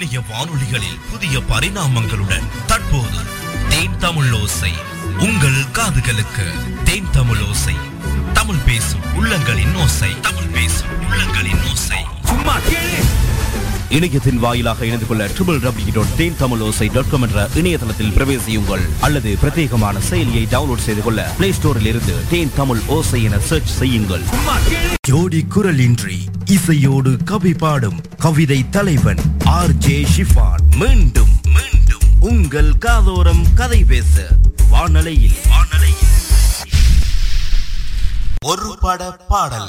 இணைய வானொலிகளில் புதிய பரிணாமங்களுடன் தற்போது தேன் தமிழ் ஓசை. உங்கள் காதுகளுக்கு தேன் தமிழ் ஓசை. தமிழ் பேசும் உள்ளங்களின் ஓசை. தமிழ் பேசும் உள்ளங்களின் ஓசை. சும்மா கேளு. இணையத்தின் வாயிலாக இணைந்து கொள்ள triple W dot Then Tamil Osai dot com என்ற இணையதளத்தில் பிரவேசியுங்கள். அல்லது பிரத்யேகமான செயலியை டவுன்லோட் செய்து கொள்ள பிளே ஸ்டோரில் இருந்து தேன் தமிழ் ஓசை என சர்ச் செய்யுங்கள். ஜோடி குரலின்றி இசையோடு கவி பாடும் கவிதை தலைவன் ஆர் ஜே ஷிஃபான் மீண்டும் மீண்டும் உங்கள் காதோரம் கதை பேச வானலையில். வானலையில். ஒரு பட பாடல்.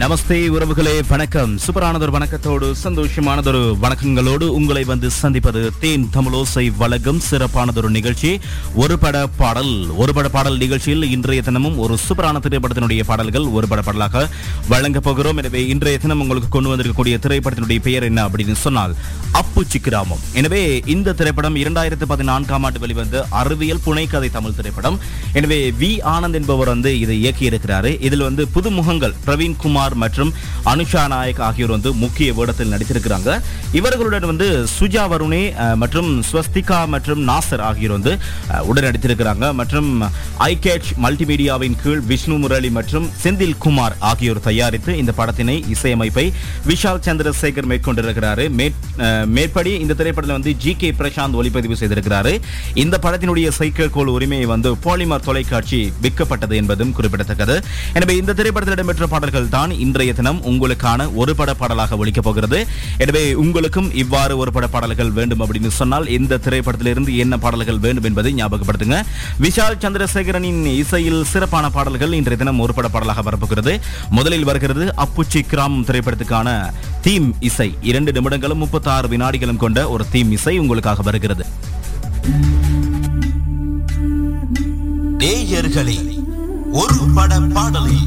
நமஸ்தே உறவுகளே வணக்கம். சூப்பரானதொரு வணக்கத்தோடு சந்தோஷமானதொரு வணக்கங்களோடு உங்களை வந்து சந்திப்பது தேன் தமிழோசை வழங்கும் சிறப்பானதொரு நிகழ்ச்சி ஒரு பட பாடல். ஒரு பட பாடல் நிகழ்ச்சியில் இன்றைய தினமும் ஒரு சூப்பரான திரைப்படத்தினுடைய பாடல்கள் ஒரு பட பாடலாக வழங்கப் போகிறோம். எனவே இன்றைய தினம் உங்களுக்கு கொண்டு வந்திருக்கக்கூடிய திரைப்படத்தினுடைய பெயர் என்ன அப்படின்னு சொன்னால் அப்புச்சி கிராமம். எனவே இந்த திரைப்படம் இரண்டாயிரத்து பதினான்காம் ஆண்டு வெளிவந்த அறிவியல் புனைக்கதை தமிழ் திரைப்படம். எனவே வி ஆனந்த் என்பவர் வந்து இதை இயக்கியிருக்கிறார். இதில் வந்து புதுமுகங்கள் பிரவீன் குமார் குமார் மற்றும் அனுஷா நாயக் ஆகியோர் வந்து முக்கிய வேடத்தில் நடித்திருக்கிறாங்க. இவர்களுடன் வந்து சுஜா வருணி மற்றும் ஸ்வஸ்திகா மற்றும் நாசர் ஆகியோர் வந்து உடன் நடித்திருக்கிறாங்க. மற்றும் ஐகேட்ச் மல்டிமீடியாவின் கீழ் விஷ்ணு முரளி மற்றும் செந்தில் குமார் ஆகியோர் தயாரித்து இந்த படத்தினை இசையமைப்பை விஷால் சந்திரசேகர் மேற்கொண்டிருக்கிறாரு. மேற்படி இந்த திரைப்படத்தில் வந்து ஜி கே பிரசாந்த் ஒளிப்பதிவு செய்திருக்கிறாரு. இந்த படத்தினுடைய சைக்கிள் உரிமையை வந்து பாலிமர் தொலைக்காட்சி விற்கப்பட்டது என்பதும் குறிப்பிடத்தக்கது. எனவே இந்த திரைப்படத்தில் இடம்பெற்ற பாடல்கள் தான் இன்றைய தினம் உங்களுக்கான ஒரு பட பாடலாக ஒழிக்கப் போகிறது. எனவே உங்களுக்கும் இவ்வாறு ஒரு பட பாடல்கள் வேண்டும் அப்படின்னு சொன்னால் இந்த திரைப்படத்திலிருந்து என்ன பாடல்கள் வேண்டும் என்பதை ஞாபகப்படுத்துங்க. விஷால் சந்திரசேகரனின் இசையில் சிறப்பான பாடல்கள் இன்றைய தினம் ஒரு பட பாடலாக வரப்போகிறது. முதலில் வருகிறது அப்புச்சி கிராமம் திரைப்படத்துக்கான தீம் இசை. இரண்டு நிமிடங்களும் முப்பத்தி ஆறு வினாடிகளும் கொண்ட ஒரு தீம் இசை உங்களுக்காக வருகிறது. நேயர்களே ஒரு பட பாடலில்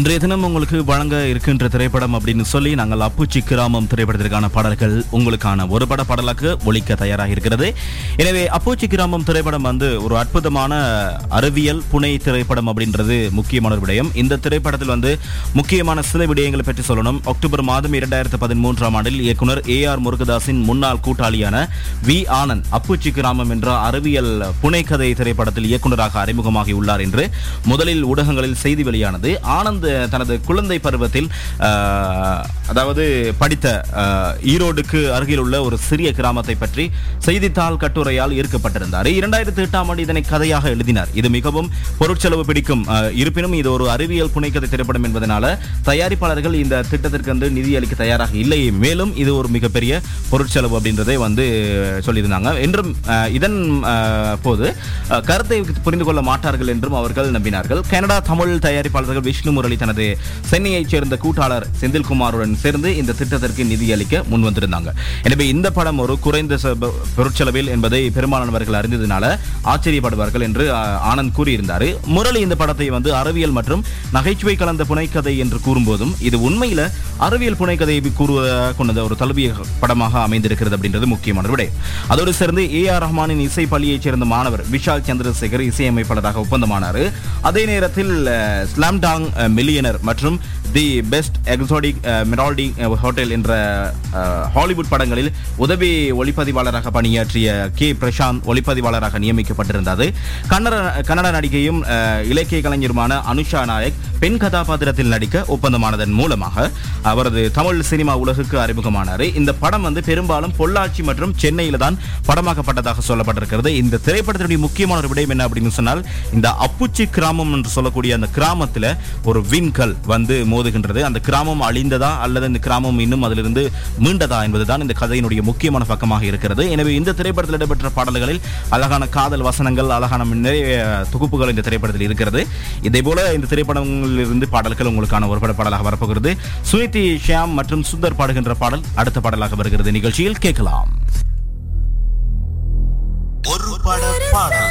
இன்றைய தினம் உங்களுக்கு வழங்க இருக்கின்ற திரைப்படம் அப்படின்னு சொல்லி நாங்கள் அப்புச்சி கிராமம் திரைப்படத்திற்கான பாடல்கள் உங்களுக்கான ஒரு பட பாடலாக ஒழிக்க தயாராக இருக்கிறது. எனவே அப்புச்சி கிராமம் திரைப்படம் வந்து ஒரு அற்புதமான அறிவியல் புனை திரைப்படம் அப்படின்றது முக்கியமான ஒரு விடயம். இந்த திரைப்படத்தில் வந்து முக்கியமான சில விடயங்களை பற்றி சொல்லணும். அக்டோபர் மாதம் இரண்டாயிரத்து பதிமூன்றாம் ஆண்டில் இயக்குனர் ஏ ஆர் முருகதாஸின் முன்னாள் கூட்டாளியான வி ஆனந்த் அப்புச்சி கிராமம் என்ற அறிவியல் புனைக்கதை திரைப்படத்தில் இயக்குனராக அறிமுகமாகி உள்ளார் என்று முதலில் ஊடகங்களில் செய்தி வெளியானது. ஆனந்த் தனது குழந்தை பருவத்தில் அதாவது படித்த ஈரோடுக்கு அருகில் உள்ள ஒரு சிறிய கிராமத்தை பற்றி செய்தித்தாள் கட்டுரையால் ஈர்க்கப்பட்டிருந்தார். இரண்டாயிரத்தி எட்டாம் ஆண்டு இதனை கதையாக எழுதினார். இது மிகவும் பொருட்செலவு பிடிக்கும். இருப்பினும் இது ஒரு அறிவியல் புனைக்கதை திரைப்படம் என்பதனால தயாரிப்பாளர்கள் இந்த திட்டத்திற்கு வந்து நிதி அளிக்க தயாராக இல்லை மேலும் இது ஒரு மிகப்பெரிய பொருட்செலவு அப்படின்றதை வந்து சொல்லியிருந்தாங்க. என்றும் இதன் போது கருத்தை புரிந்து கொள்ள மாட்டார்கள் என்றும் அவர்கள் நம்பினார்கள். கனடா தமிழ் தயாரிப்பாளர்கள் விஷ்ணு முரளி தனது சென்னையைச் சேர்ந்த கூட்டாளர் செந்தில்குமாருடன் சேர்ந்து இந்த திட்டத்திற்கு நிதியளிக்க முன்வந்திருந்தாங்க. எனவே இந்த படம் ஒரு குறைந்த பொருட்செலவில் என்பதை பெரும்பாலானவர்கள் அறிந்ததுனால ஆச்சரியப்படுவார்கள் என்று ஆனந்த் கூறியிருந்தார். முரளி இந்த படத்தை வந்து அறிவியல் மற்றும் நகைச்சுவை கலந்த புனைக்கதை என்று கூறும்போதும் இது உண்மையில அறிவியல் புனைக்கதையை கூறுவதாக கொண்டது ஒரு தழுவிய படமாக அமைந்திருக்கிறது அப்படின்றது முக்கியமான விடை. அதோடு சேர்ந்து ஏ ஆர் ரஹ்மானின் இசை பள்ளியைச் சேர்ந்த மாணவர் விஷால் சந்திரசேகர் இசையமைப்பாளராக ஒப்பந்தமானார். அதே நேரத்தில் ஸ்லாம்டாங் ஸ்லாம் மில்லியனர் மற்றும் the best exotic marigold hotel என்ற ஹாலிவுட் படங்களில் உதவி ஒளிப்பதிவாளராக பணியாற்றிய கே. பிரசாந்த் ஒளிப்பதிவாளராக நியமிக்கப்பட்டிருந்தது. கன்னட கன்னட நடிகையும் இலக்கிய கலைஞருமான அனுஷா நாயக் பெண் கதாபாத்திரத்தில் நடிக்க ஒப்பந்தமானதன் மூலமாக அவரது தமிழ் சினிமா உலகுக்கு அறிமுகமானார். இந்த படம் வந்து பெரும்பாலும் பொள்ளாச்சி மற்றும் சென்னையில் தான் படமாக்கப்பட்டதாக சொல்லப்பட்டிருக்கிறது. இந்த திரைப்படத்தினுடைய முக்கியமான ஒரு விடயம் என்ன அப்படின்னு சொன்னால் இந்த அப்புச்சி கிராமம் என்று சொல்லக்கூடிய அந்த கிராமத்தில் ஒரு விண்கல் வந்து மோதுகின்றது. அந்த கிராமம் அழிந்ததா அல்லது இந்த கிராமம் இன்னும் அதிலிருந்து மீண்டதா என்பதுதான் இந்த கதையினுடைய முக்கியமான பக்கமாக இருக்கிறது. எனவே இந்த திரைப்படத்தில் இடம்பெற்ற பாடல்களில் அழகான காதல் வசனங்கள் அழகான நிறைய தொகுப்புகள் இந்த திரைப்படத்தில் இருக்கிறது. இதே போல இந்த திரைப்படங்களில் இருந்து பாடல்கள் உங்களுக்கான ஒரு பட பாடலாக வரப்போகிறது. சுனிதி ஷியாம் மற்றும் சுந்தர் பாடுகின்ற பாடல் அடுத்த பாடலாக வருகிறது. நிகழ்ச்சியில் கேட்கலாம். ஒரு பட பாடல்.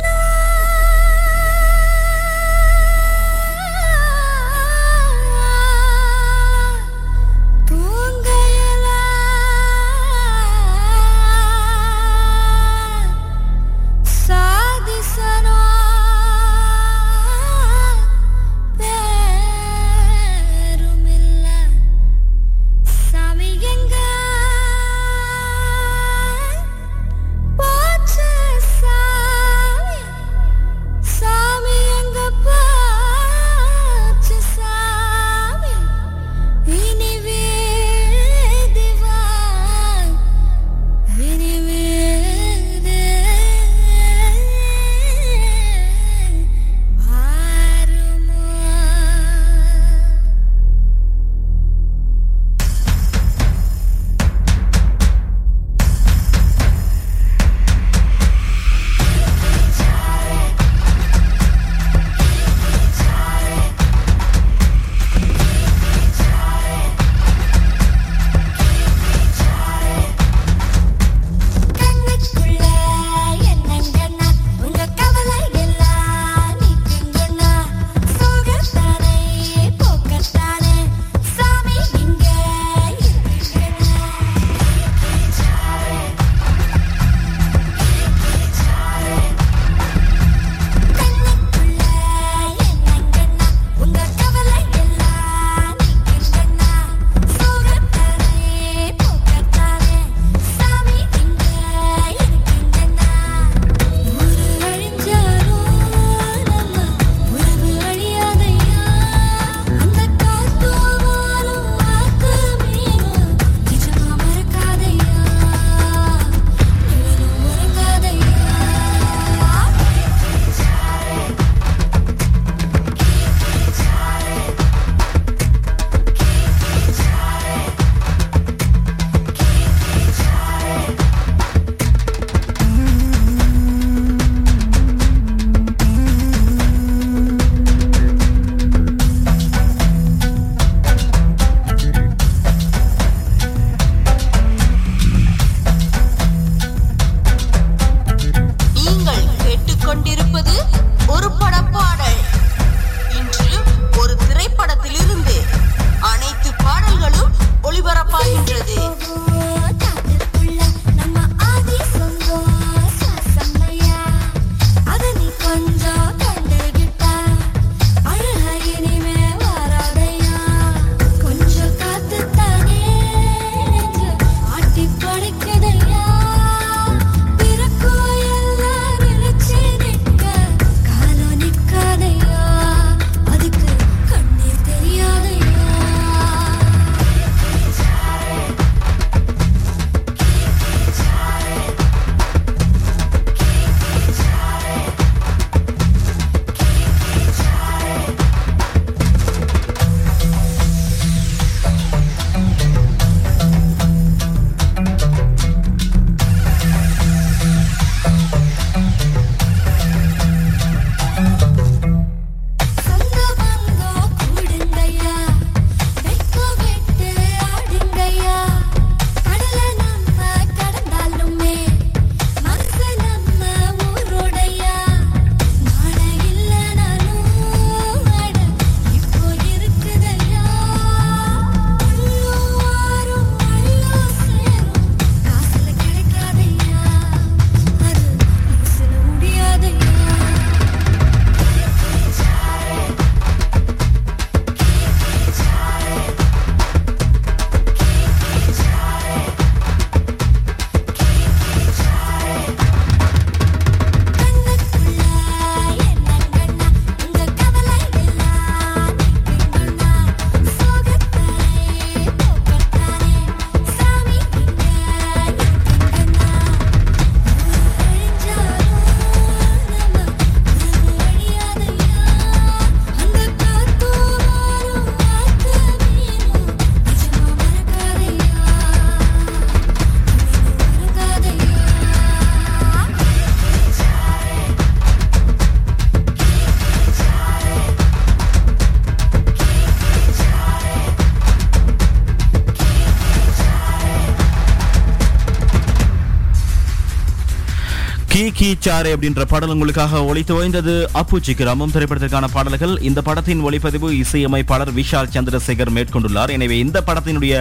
கீ அப்படின்ற பாடல் உங்களுக்காக ஒளித்து ஓய்ந்தது அப்பூச்சி கிராமம் திரைப்படத்திற்கான பாடல்கள். இந்த படத்தின் ஒளிப்பதிவு இசையமைப்பாளர் விஷால் சந்திரசேகர் மேற்கொண்டுள்ளார். எனவே இந்த படத்தினுடைய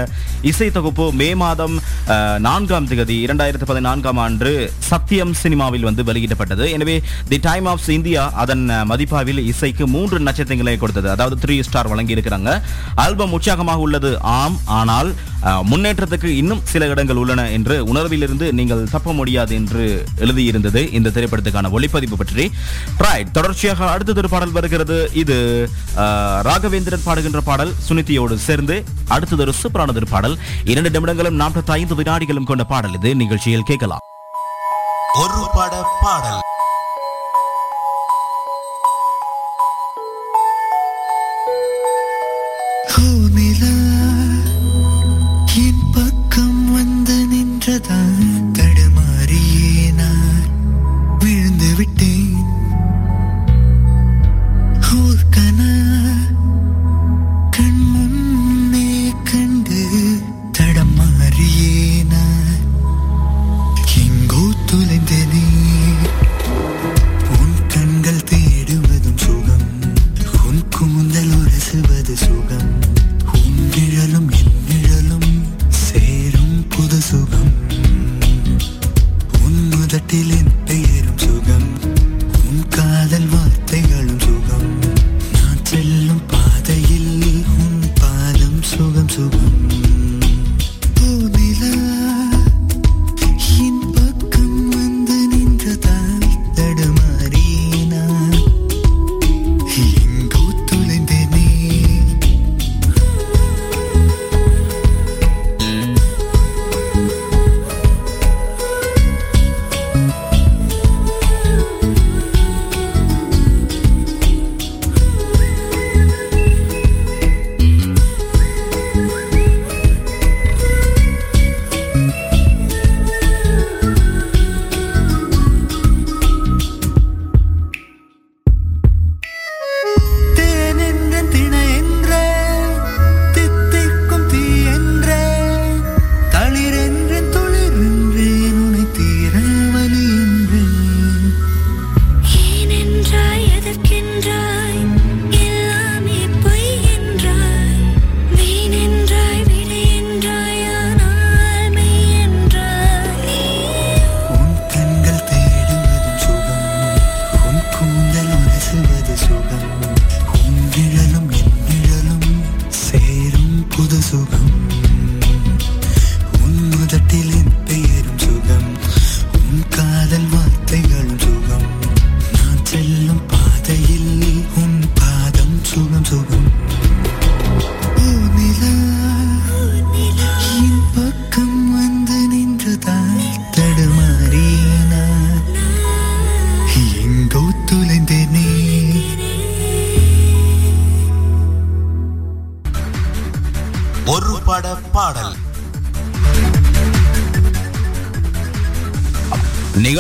இசை தொகுப்பு மே மாதம் நான்காம் திகதி இரண்டாயிரத்து பதினான்காம் ஆண்டு சத்தியம் சினிமாவில் வந்து வெளியிடப்பட்டது. எனவே தி டைம் ஆஃப் இந்தியா அதன் மதிப்பாவில் இசைக்கு மூன்று நட்சத்திரங்களை கொடுத்தது. அதாவது த்ரீ ஸ்டார் வழங்கியிருக்கிறாங்க. ஆல்பம் உற்சாகமாக உள்ளது. ஆம் ஆனால் முன்னேற்றத்துக்கு இன்னும் சில இடங்கள் உள்ளன என்று உணர்விலிருந்து நீங்கள் தப்ப முடியாது என்று எழுதியிருந்தது இந்த திரைப்படத்துக்கான ஒளிப்பதிவு பற்றி. ரைட் தொடர்ச்சியாக அடுத்ததொரு பாடல் வருகிறது. இது ராகவேந்திரன் பாடுகின்ற பாடல் சுனிதியோடு சேர்ந்து அடுத்ததொரு சூப்பரானதொரு பாடல். இரண்டு நிமிடங்களும் நாற்பத்தி ஐந்து வினாடிகளும் கொண்ட பாடல் இது. நிகழ்ச்சியில் கேட்கலாம். ஒரு பட பாடல்.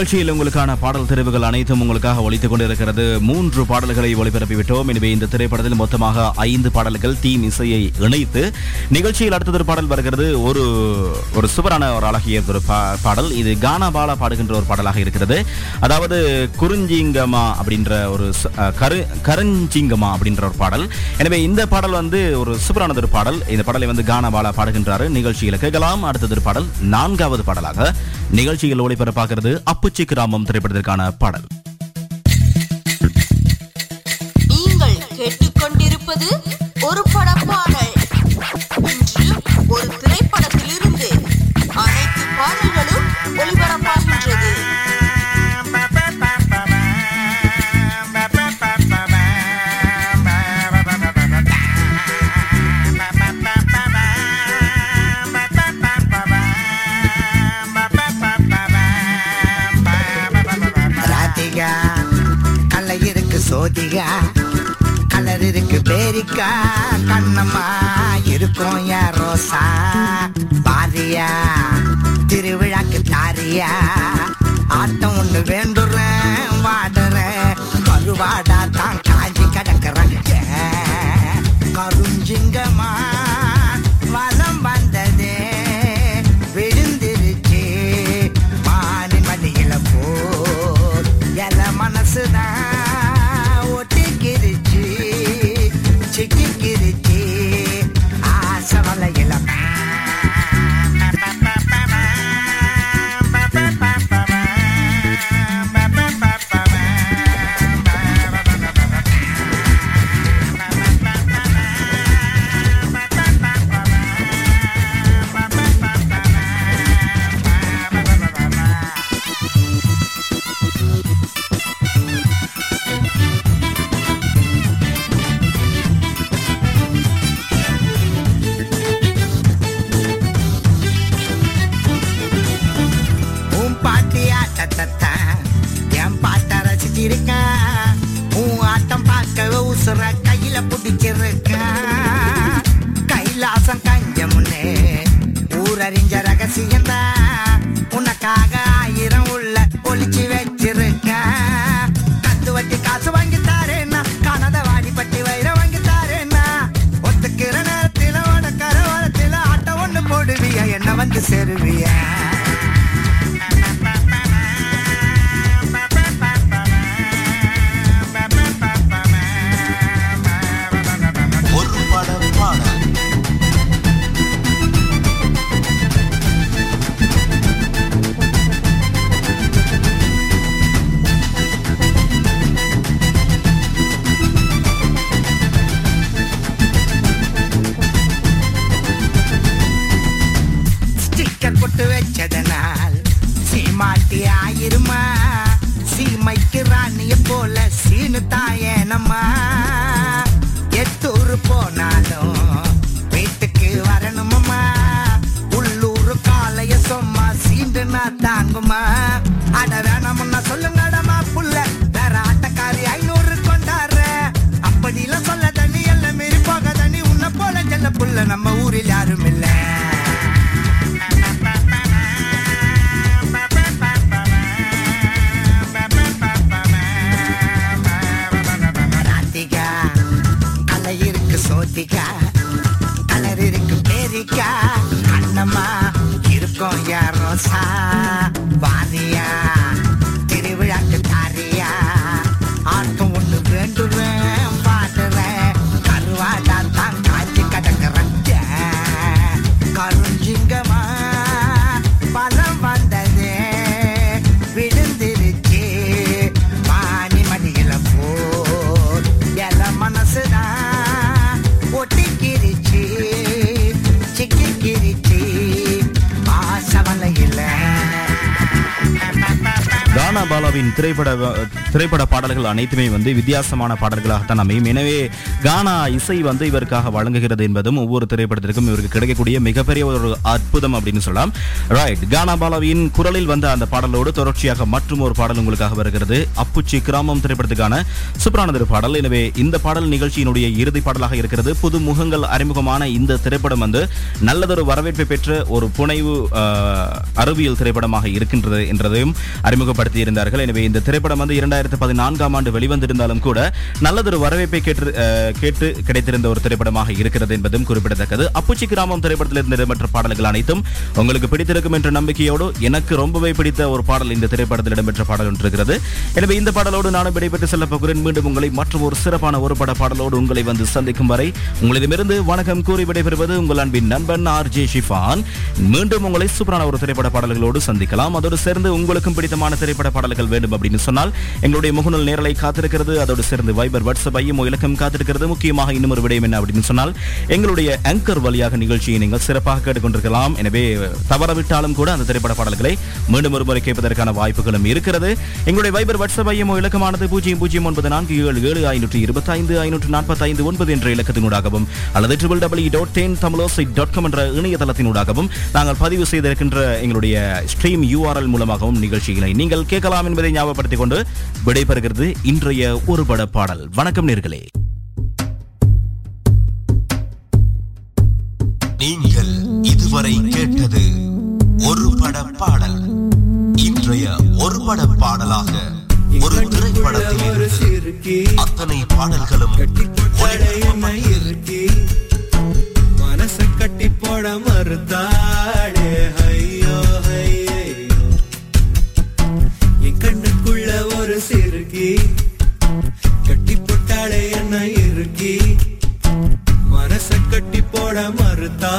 நிகழ்ச்சியில் உங்களுக்கான பாடல் தெரிவுகள் அனைத்தும் உங்களுக்காக ஒழித்துக் கொண்டிருக்கிறது. மூன்று பாடல்களை ஒளிபரப்பி விட்டோம் எனவே இந்த திரைப்படத்தில் மொத்தமாக ஐந்து பாடல்கள் தீம் இசையை இணைத்து நிகழ்ச்சியில் அடுத்தது பாடல் வருகிறது. ஒரு ஒரு சுவரான ஒரு அழகிய ஒரு பா- பாடல். இது கானா பாலா பாடுகின்ற ஒரு பாடலாக இருக்கிறது. அதாவது குறிஞ்சிங்கமா அப்படின்ற ஒரு கரு கரஞ்சிங்கமா அப்படின்ற ஒரு பாடல். எனவே இந்த பாடல் வந்து ஒரு சூப்பரானது ஒரு பாடல். இந்த பாடலை வந்து கானா பாலா பாடுகின்றாரு. நிகழ்ச்சியில் கேட்கலாம். அடுத்தது ஒரு பாடல். நான்காவது பாடலாக நிகழ்ச்சியில் ஒளிபரப்பாகிறது அப்புச்சி கிராமம் திரைப்படத்திற்கான பாடல். சோதிகா கலர் இருக்கு பேரிக்கா கண்ணம்மா இருக்கும் யார் ரோசா பாரியா திருவிழாக்கு தாரியா ஆட்டம் ஒண்ணு வேண்டுறேன் வாடுறேன் கருவாடா தான் காஞ்சி கிடக்குறேன். கருஞ்சிங்க என்ன வந்து நான் அட அட வேணாமுன்னா சொல்லுங்கடமா புள்ள வேற ஆட்டக்காரி ஐநூறு கொண்டாடுற. அப்படிலாம் சொல்ல தண்ணி எல்லாம் மீறி போக தண்ணி உன்னை போல செல்ல புள்ள. நம்ம ஊரில் யாரும் இல்லை. ராதிகா இருக்கு சோதிகா. கலர் இருக்கு பேரிக்கா அண்ணம்மா இருக்கும் யார்? danza. கானாவின் திரைப்பட திரைப்பட பாடல்கள் அனைத்துமே வந்து வித்தியாசமான பாடல்களாகத்தான் அமையும். எனவே கானா இசை வந்து இவருக்காக வழங்குகிறது என்பதும் ஒவ்வொரு திரைப்படத்திற்கும் இவருக்கு கிடைக்கக்கூடிய மிகப்பெரிய ஒரு அற்புதம் அப்படின்னு சொல்லலாம். ரைட் கானா பாலாவின் குரலில் வந்த அந்த பாடலோடு தொடர்ச்சியாக மற்றும் ஒரு பாடல் உங்களுக்காக வருகிறது. அப்புச்சி கிராமம் திரைப்படத்துக்கான சூப்பரானது பாடல். எனவே இந்த பாடல் நிகழ்ச்சியினுடைய இறுதி பாடலாக இருக்கிறது. புது முகங்கள் அறிமுகமான இந்த திரைப்படம் வந்து நல்லதொரு வரவேற்பை பெற்ற ஒரு புனைவு அறிவியல் திரைப்படமாக இருக்கின்றது என்றதையும் அறிமுகப்படுத்தி இருந்தார்கள் எனவே இந்த திரைப்படம் வந்து இரண்டாயிரத்தி பதினான்காம் ஆண்டு வெளிவந்திருந்தாலும் கூட நல்லதொரு வரவேற்பை கேட்டு கேட்டு கிடைத்திருந்த ஒரு திரைப்படமாக இருக்கிறது என்பதும் குறிப்பிடத்தக்கது. அப்புச்சி கிராமம் திரைப்படத்தில் இருந்து இடம்பெற்ற பாடல்கள் அனைத்தும் உங்களுக்கு பிடித்திருக்கும் என்ற நம்பிக்கையோடு எனக்கு ரொம்பவே பிடித்த ஒரு பாடல் இந்த திரைப்படத்தில் இடம்பெற்ற பாடல் ஒன்று இருக்கிறது. எனவே இந்த பாடலோடு நானும் விடைபெற்று செல்ல போகிறேன். மீண்டும் உங்களை மற்றும் ஒரு சிறப்பான ஒரு பட பாடலோடு உங்களை வந்து சந்திக்கும் வரை உங்களிடமிருந்து வணக்கம் கூறி விடைபெறுவது உங்கள் அன்பின் நண்பன் ஆர் ஜே ஷிஃபான். மீண்டும் உங்களை சூப்பரான ஒரு திரைப்பட பாடல்களோடு சந்திக்கலாம். அதோடு சேர்ந்து உங்களுக்கும் பிடித்தமான திரைப்பட பாடல்கள் வேண்டும் அப்படின்னு சொன்னால் எங்களுடைய முகநூல் நேரலை காத்திருக்கிறது அதோடு சேர்ந்து வைபர் வாட்ஸ்அப் ஐயமோ இலக்கம் காத்திருக்கிறது. முக்கியமாக இன்னொரு விடயம் என்ன அப்படின்னு சொன்னால் எங்களுடைய ஆங்கர் வழியாக நிகழ்ச்சியை நீங்கள் சிறப்பாக கேட்டுக்கொண்டிருக்கலாம். எனவே தவறவிட்டாலும் கூட அந்த திரைப்பட பாடல்களை மீண்டும் ஒரு முறை கேட்பதற்கான வாய்ப்புகளும் இருக்கிறது. எங்களுடைய வைபர் வாட்ஸ்அப் ஐயமோ இலக்கமானது பூஜ்ஜியம் பூஜ்ஜியம் ஒன்பது நான்கு ஏழு ஏழு ஐநூற்று இருபத்தி ஐந்து ஐநூற்று நாற்பத்தி ஐந்து ஒன்பது என்ற இலக்கத்தினூடாகவும் அல்லது triple W dot Then Tamilosai dot com என்ற இணையதளத்தினூடாகவும் நாங்கள் பதிவு செய்திருக்கின்ற எங்களுடைய ஸ்ட்ரீம் யூஆர்எல் மூலமாகவும் நிகழ்ச்சிகளை நீங்கள் கேட்கலாம் என்பதை ஞாபகப்படுத்திக் கொண்டு விடைபெறுகிறது இன்றைய ஒரு பட பாடல். வணக்கம் நேர்களே. நீங்கள் இதுவரை கேட்டது ஒரு பட பாடல். இன்றைய ஒரு பட பாடலாக ஒரு திரைப்படத்தில் இருந்து அத்தனை பாடல்களும். மனச கட்டி போட மறுத்தாடே ஐயோ ஐயோ. மனச கட்டி போட மறுத்தா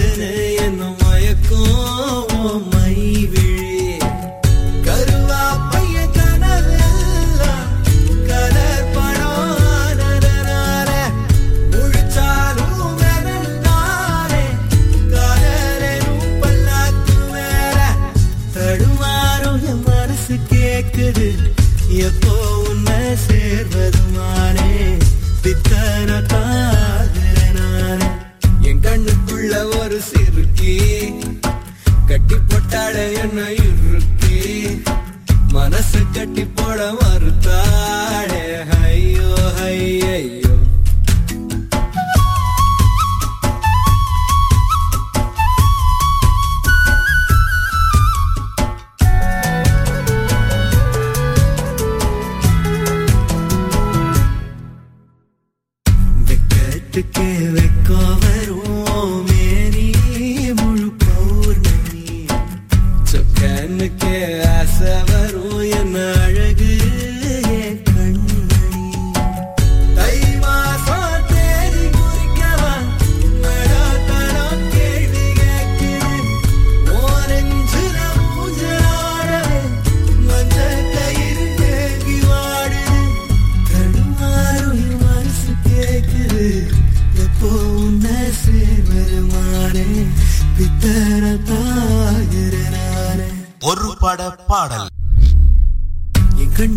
listening. கட்டி போடவா?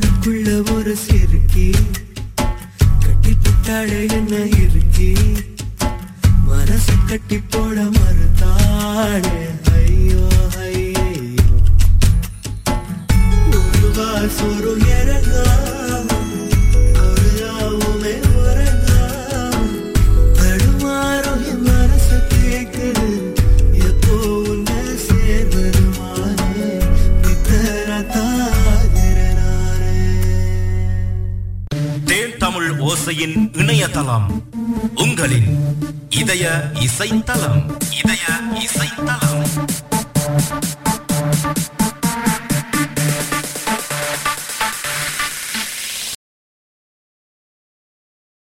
கண்ணுக்குள்ள ஒரு சிறுக்கி. கட்டி புட்டாழ என்ன இருக்கி மனசு கட்டி போட மறுத்தாழே ஐயோ ஐயோ. ஒரு வாசு ஒரு இறங்கா. இசையின் இணையதளம். உங்களின் இதய இசைத்தளம். இதய இசைத்தளம்.